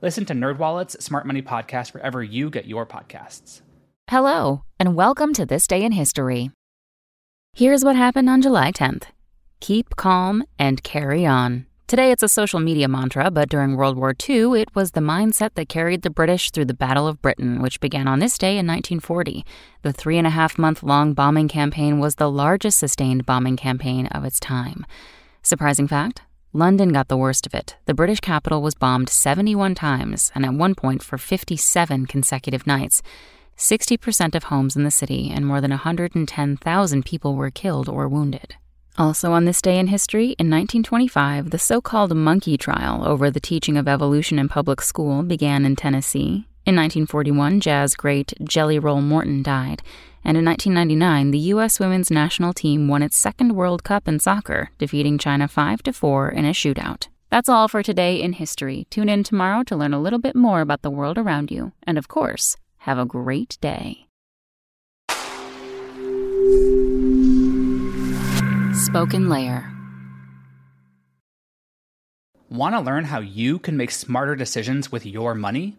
Listen to NerdWallet's Smart Money Podcast wherever you get your podcasts. Hello, and welcome to This Day in History. Here's what happened on July 10th Keep calm and carry on. Today it's a social media mantra, but during World War II, it was the mindset that carried the British through the Battle of Britain, which began on this day in 1940. The three and a half month long bombing campaign was the largest sustained bombing campaign of its time. Surprising fact London got the worst of it. The British capital was bombed 71 times, and at one point for 57 consecutive nights. 60% of homes in the city and more than 110,000 people were killed or wounded. Also, on this day in history, in 1925, the so called monkey trial over the teaching of evolution in public school began in Tennessee. In 1941, jazz great Jelly Roll Morton died. And in 1999, the U.S. women's national team won its second World Cup in soccer, defeating China 5 to 4 in a shootout. That's all for today in history. Tune in tomorrow to learn a little bit more about the world around you. And of course, have a great day. SpokenLayer. Want to learn how you can make smarter decisions with your money?